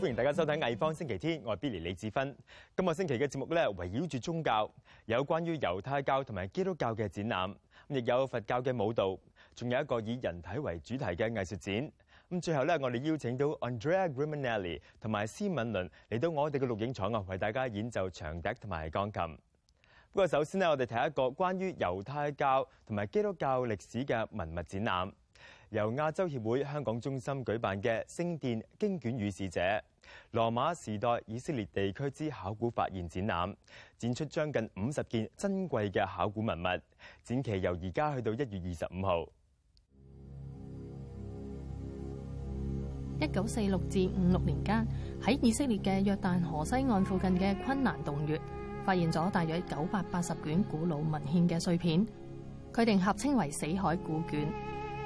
欢迎大家收睇艺方星期天，我系 Billy 李子芬。今个星期嘅节目咧围绕住宗教，有关于犹太教同埋基督教嘅展览，亦有佛教嘅舞蹈，仲有一个以人体为主题嘅艺术展。咁最后咧，我哋邀请到 Andrea Grimani 同埋施敏伦嚟到我哋嘅录影厂啊，为大家演奏长笛同埋钢琴。不过首先呢，我哋睇一个关于犹太教同埋基督教历史嘅文物展览。由亞洲協會香港中心舉辦嘅《星殿經卷與使者：羅馬時代以色列地區之考古發現》展覽，展出將近五十件珍貴嘅考古文物，展期由而家去到一月二十五號。一九四六至五六年間，喺以色列嘅約旦河西岸附近嘅昆南洞穴，發現咗大約九百八十卷古老文獻嘅碎片，佢哋合稱為死海古卷。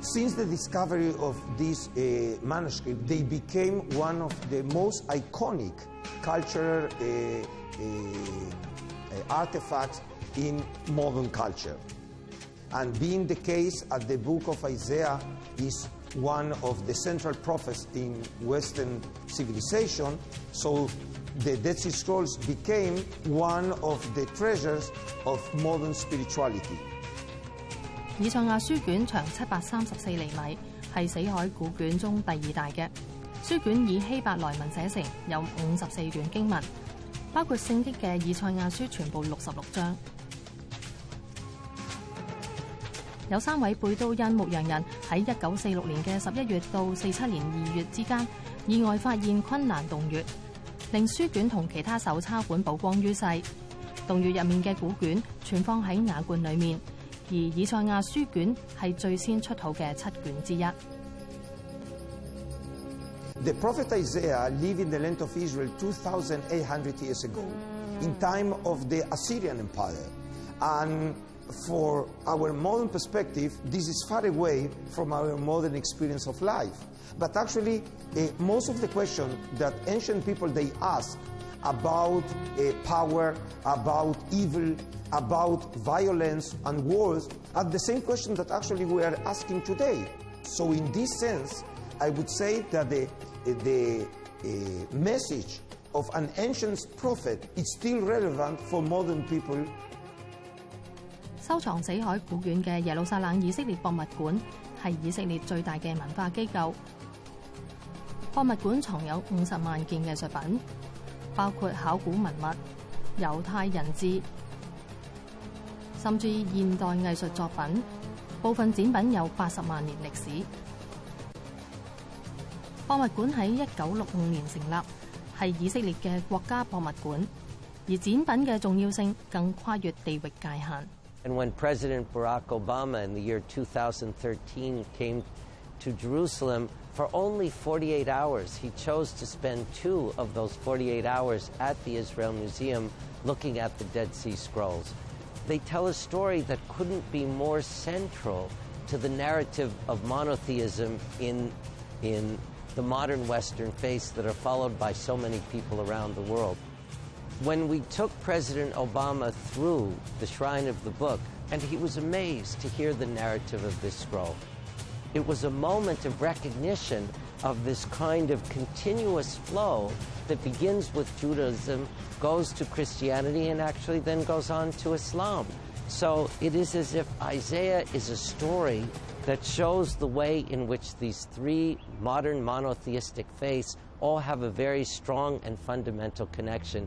Since the discovery of this uh, manuscript, they became one of the most iconic cultural uh, uh, uh artifacts in modern culture. And being the case that the book of Isaiah is one of the central prophets in Western civilization, so the Dead Sea Scrolls became one of the treasures of modern spirituality. 以赛亚书卷长七百三十四厘米，系死海古卷中第二大嘅书卷，以希伯来文写成，有五十四卷经文，包括圣经嘅以赛亚书全部六十六章。有三位贝都因牧羊人喺一九四六年嘅十一月到四七年二月之间，意外发现困难洞穴，令书卷同其他手抄本曝光于世。洞穴入面嘅古卷存放喺瓦罐里面。The prophet Isaiah lived in the land of Israel 2,800 years ago, in time of the Assyrian Empire, and for our modern perspective, this is far away from our modern experience of life. But actually, uh, most of the questions that ancient people they ask about uh, power, about evil, about violence and wars are the same questions that actually we are asking today. So, in this sense, I would say that the, eh, the uh, message of an ancient prophet is still relevant for modern people 包括考古文物、猶太人質，甚至現代藝術作品，部分展品有八十万年歷史。博物館喺一九六五年成立，係以色列嘅國家博物館，而展品嘅重要性更跨越地域界限。to Jerusalem for only 48 hours. He chose to spend two of those 48 hours at the Israel Museum looking at the Dead Sea Scrolls. They tell a story that couldn't be more central to the narrative of monotheism in, in the modern Western face that are followed by so many people around the world. When we took President Obama through the Shrine of the Book, and he was amazed to hear the narrative of this scroll. It was a moment of recognition of this kind of continuous flow that begins with Judaism, goes to Christianity, and actually then goes on to Islam. So it is as if Isaiah is a story that shows the way in which these three modern monotheistic faiths all have a very strong and fundamental connection.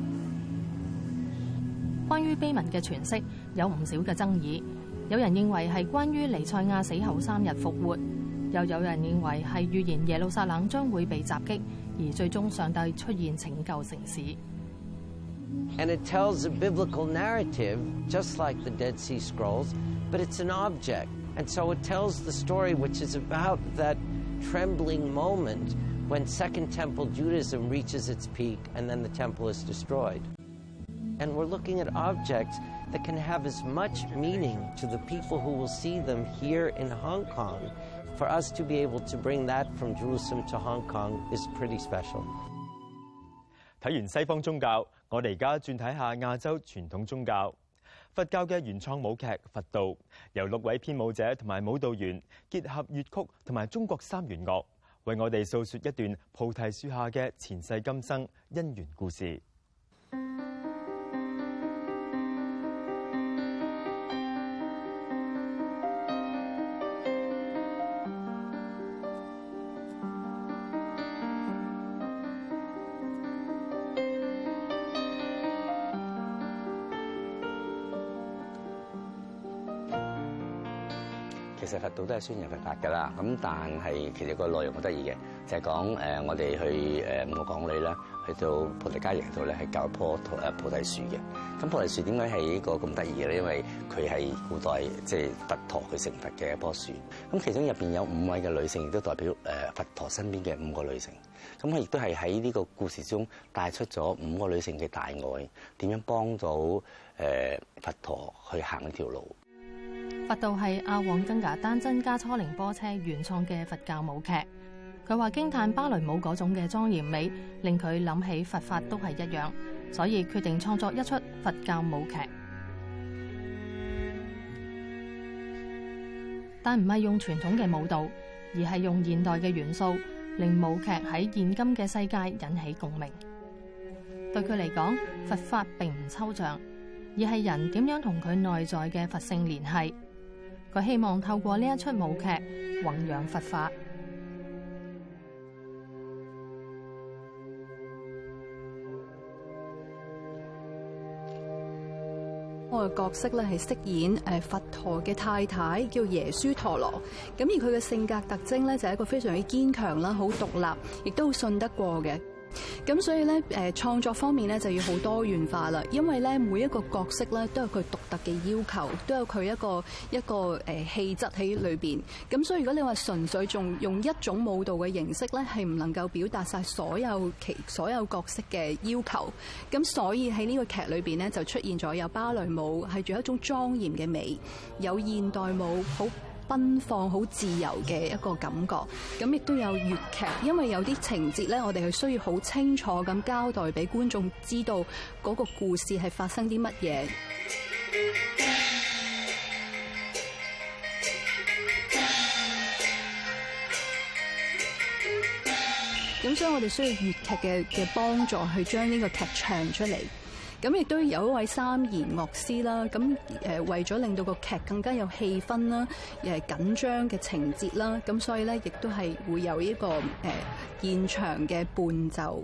关于碑文嘅诠释有唔少嘅争议，有人认为系关于尼赛亚死后三日复活，又有人认为系预言耶路撒冷将会被袭击，而最终上帝出现拯救城市。And it tells a biblical narrative, just like the Dead Sea Scrolls, but it's an object, and so it tells the story which is about that trembling moment when Second Temple Judaism reaches its peak and then the temple is destroyed. and we're looking at objects that can have as much meaning to the people who will see them here in Hong Kong. For us to be able to bring that from Jerusalem to Hong Kong is pretty special. 睇完西方宗教，我哋而家轉睇下亞洲傳統宗教。佛教嘅原創舞劇《佛道》，由六位編舞者同埋舞蹈員結合粵曲同埋中國三弦樂，為我哋訴說一段菩提樹下嘅前世今生因緣故事。其實佛道都係宣揚佛法噶啦，咁但係其實個內容好得意嘅，就係講誒我哋去誒五個港女啦，去到菩提迦耶度咧，係教一樖誒菩提樹嘅。咁菩提樹點解係呢個咁得意嘅咧？因為佢係古代即係佛陀去成佛嘅一樖樹。咁其中入邊有五位嘅女性，亦都代表誒佛陀身邊嘅五個女性。咁佢亦都係喺呢個故事中帶出咗五個女性嘅大愛，點樣幫到誒佛陀去行呢條路。佛道系阿旺根格丹增加初灵波车原创嘅佛教舞剧。佢话惊叹芭蕾舞嗰种嘅庄严美，令佢谂起佛法都系一样，所以决定创作一出佛教舞剧。但唔系用传统嘅舞蹈，而系用现代嘅元素，令舞剧喺现今嘅世界引起共鸣。对佢嚟讲，佛法并唔抽象，而系人点样同佢内在嘅佛性联系。佢希望透過呢一出舞劇弘扬佛法。我嘅角色咧係飾演诶佛陀嘅太太，叫耶舒陀羅。咁而佢嘅性格特徵咧就係一個非常之堅強啦，好獨立，亦都信得過嘅。咁所以咧，诶，创作方面咧就要好多元化啦，因为咧每一个角色咧都有佢独特嘅要求，都有佢一个一个诶气质喺里边。咁所以如果你话纯粹仲用一种舞蹈嘅形式咧，系唔能够表达晒所有其 所有角色嘅要求。咁所以喺呢个剧里边咧就出现咗有芭蕾舞系，仲有一种庄严嘅美；有现代舞好。奔放、好自由嘅一個感覺，咁亦都有粵劇，因為有啲情節咧，我哋係需要好清楚咁交代俾觀眾知道嗰個故事係發生啲乜嘢。咁所以我哋需要粵劇嘅嘅幫助去將呢個劇唱出嚟。咁亦都有一位三言乐师啦，咁诶，为咗令到个剧更加有气氛啦，诶紧张嘅情节啦，咁所以咧亦都系会有呢个诶现场嘅伴奏。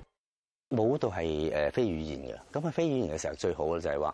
舞蹈系诶非语言嘅，咁啊非语言嘅时候最好嘅就系话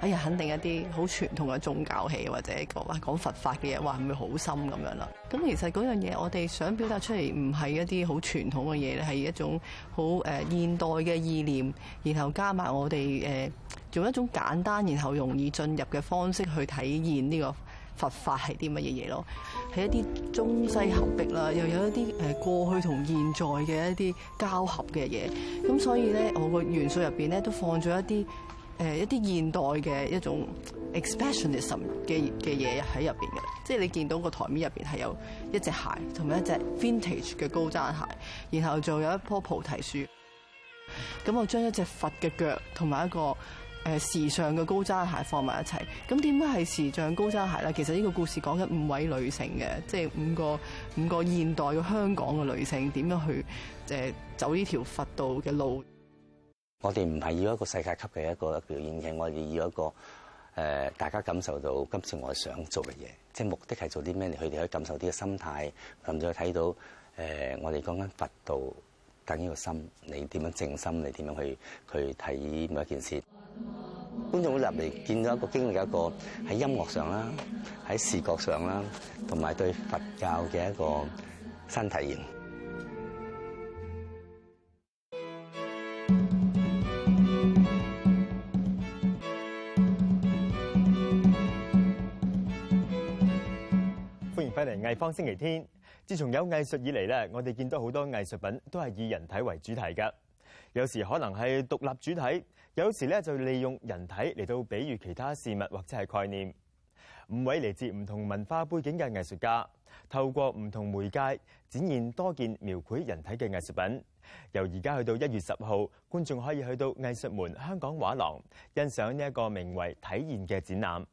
哎呀，肯定一啲好傳統嘅宗教戲或者講講佛法嘅嘢，話係咪好深咁樣啦？咁其實嗰樣嘢，我哋想表達出嚟唔係一啲好傳統嘅嘢，係一種好誒現代嘅意念，然後加埋我哋誒用一種簡單然後容易進入嘅方式去體現呢個佛法係啲乜嘢嘢咯？係一啲中西合璧啦，又有一啲誒過去同現在嘅一啲交合嘅嘢。咁所以咧，我個元素入邊咧都放咗一啲。誒一啲現代嘅一種 e x p r e s s i o n i s m 嘅嘅嘢喺入邊嘅，即係你見到個台面入邊係有一隻鞋同埋一隻 vintage 嘅高踭鞋，然後仲有一棵菩提樹。咁我將一隻佛嘅腳同埋一個誒時尚嘅高踭鞋放埋一齊。咁點解係時尚高踭鞋咧？其實呢個故事講緊五位女性嘅，即係五個五個現代嘅香港嘅女性點樣去誒走呢條佛道嘅路。我哋唔系要一个世界级嘅一个表演嘅，我哋要一个诶，大家感受到今次我想做嘅嘢，即系目的系做啲咩？佢哋可以感受啲嘅心态，甚至去睇到诶，我哋讲紧佛道，等呢个心，你点样静心？你点样去去睇每一件事？观众会入嚟见到一个经历，一个喺音乐上啦，喺视觉上啦，同埋对佛教嘅一个新体验。放星期天。自從有藝術以嚟咧，我哋見到好多藝術品都係以人體為主題噶。有時可能係獨立主題，有時咧就利用人體嚟到比喻其他事物或者係概念。五位嚟自唔同文化背景嘅藝術家，透過唔同媒介展現多件描繪人體嘅藝術品。由而家去到一月十號，觀眾可以去到藝術門香港畫廊欣賞呢一個名為《體現》嘅展覽。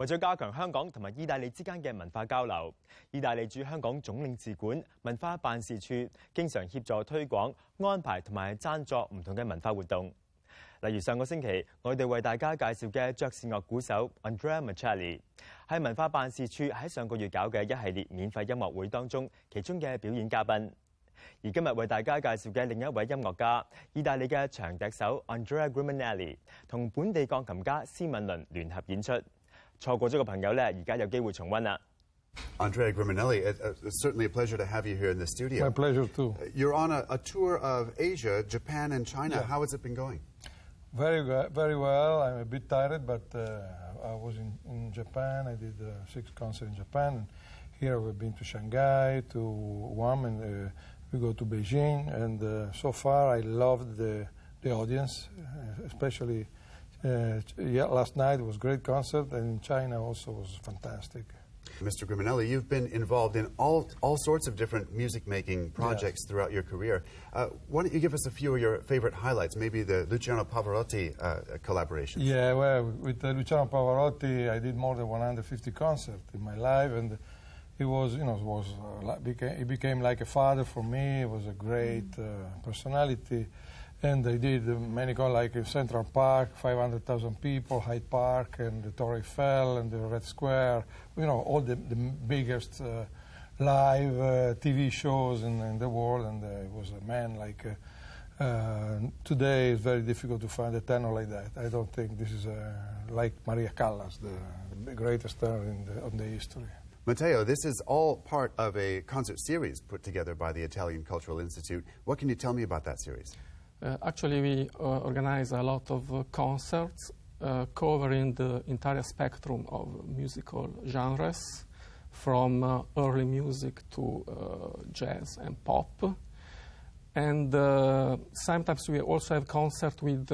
為咗加強香港同埋意大利之間嘅文化交流，意大利駐香港總領事館文化辦事處經常協助推廣、安排同埋贊助唔同嘅文化活動。例如上個星期，我哋為大家介紹嘅爵士樂鼓手 Andrea Machelli 係文化辦事處喺上個月搞嘅一系列免費音樂會當中，其中嘅表演嘉賓。而今日為大家介紹嘅另一位音樂家，意大利嘅長笛手 Andrea Grimaneli，同本地鋼琴家施敏倫聯合演出。錯過咗嘅朋友咧，而家有機會重溫啦。Andrea Griminelli, uh, it's certainly a pleasure to have you here in the studio. My pleasure too. Uh, you're on a, a tour of Asia, Japan, and China. Yeah. How has it been going? Very well, very well. I'm a bit tired, but uh, I was in, in, Japan. I did uh, six concerts in Japan. Here we've been to Shanghai, to Guam, and uh, we go to Beijing. And so far, I loved the the audience, especially uh, yeah, last night was great concert, and in China also was fantastic. Mr. Griminelli, you've been involved in all, all sorts of different music-making projects yes. throughout your career. Uh, why don't you give us a few of your favorite highlights, maybe the Luciano Pavarotti uh, collaboration? Yeah, well, with uh, Luciano Pavarotti, I did more than 150 concerts in my life, and he was, you know, was, uh, became, he became like a father for me. He was a great mm. uh, personality. And they did uh, many con like uh, Central Park, 500,000 people, Hyde Park, and the Torre Eiffel, and the Red Square, you know, all the, the biggest uh, live uh, TV shows in, in, the world. And uh, it was a man like, uh, today it's very difficult to find a tenor like that. I don't think this is like Maria Callas, the, greatest tenor in the, on the history. Matteo, this is all part of a concert series put together by the Italian Cultural Institute. What can you tell me about that series? Uh, actually, we uh, organize a lot of uh, concerts covering the entire spectrum of musical genres, from early music to jazz and pop. And sometimes we also have concerts with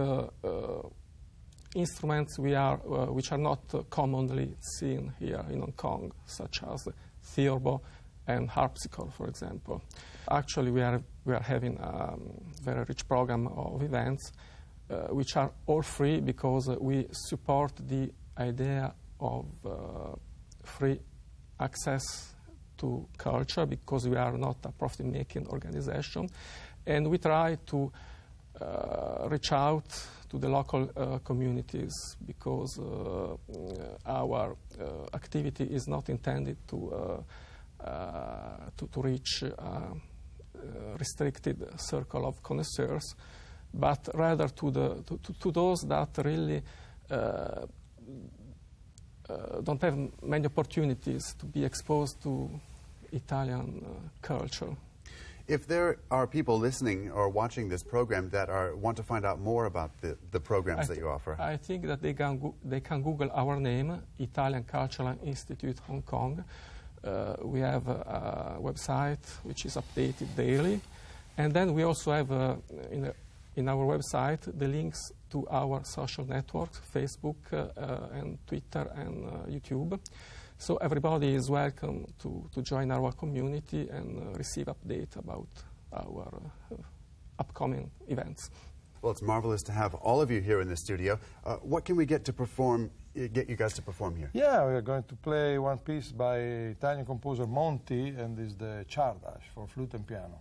instruments we are, uh, which are not uh, commonly seen here in Hong Kong, such as the theorbo and harpsichord, for example. Actually, we are, we are having a um, very rich program of events uh, which are all free because uh, we support the idea of uh, free access to culture because we are not a profit-making organization and we try to uh, reach out to the local uh, communities because uh, our uh, activity is not intended to uh, uh, to, to, reach a uh, uh, restricted circle of connoisseurs, but rather to, the, to, to those that really don't have many opportunities to be exposed to Italian culture. If there are people listening or watching this program that are, want to find out more about the, the programs that you offer, I think that they can, they can Google our name, Italian Cultural Institute Hong Kong, uh, we have a, a, website which is updated daily. And then we also have uh, in, in, our website the links to our social networks, Facebook uh, and Twitter and YouTube. So everybody is welcome to, to join our community and receive updates about our upcoming events. Well, it's marvelous to have all of you here in the studio. Uh, what can we get to perform, uh, get you guys to perform here? Yeah, we are going to play one piece by Italian composer Monti, and it's the Chardash for flute and piano.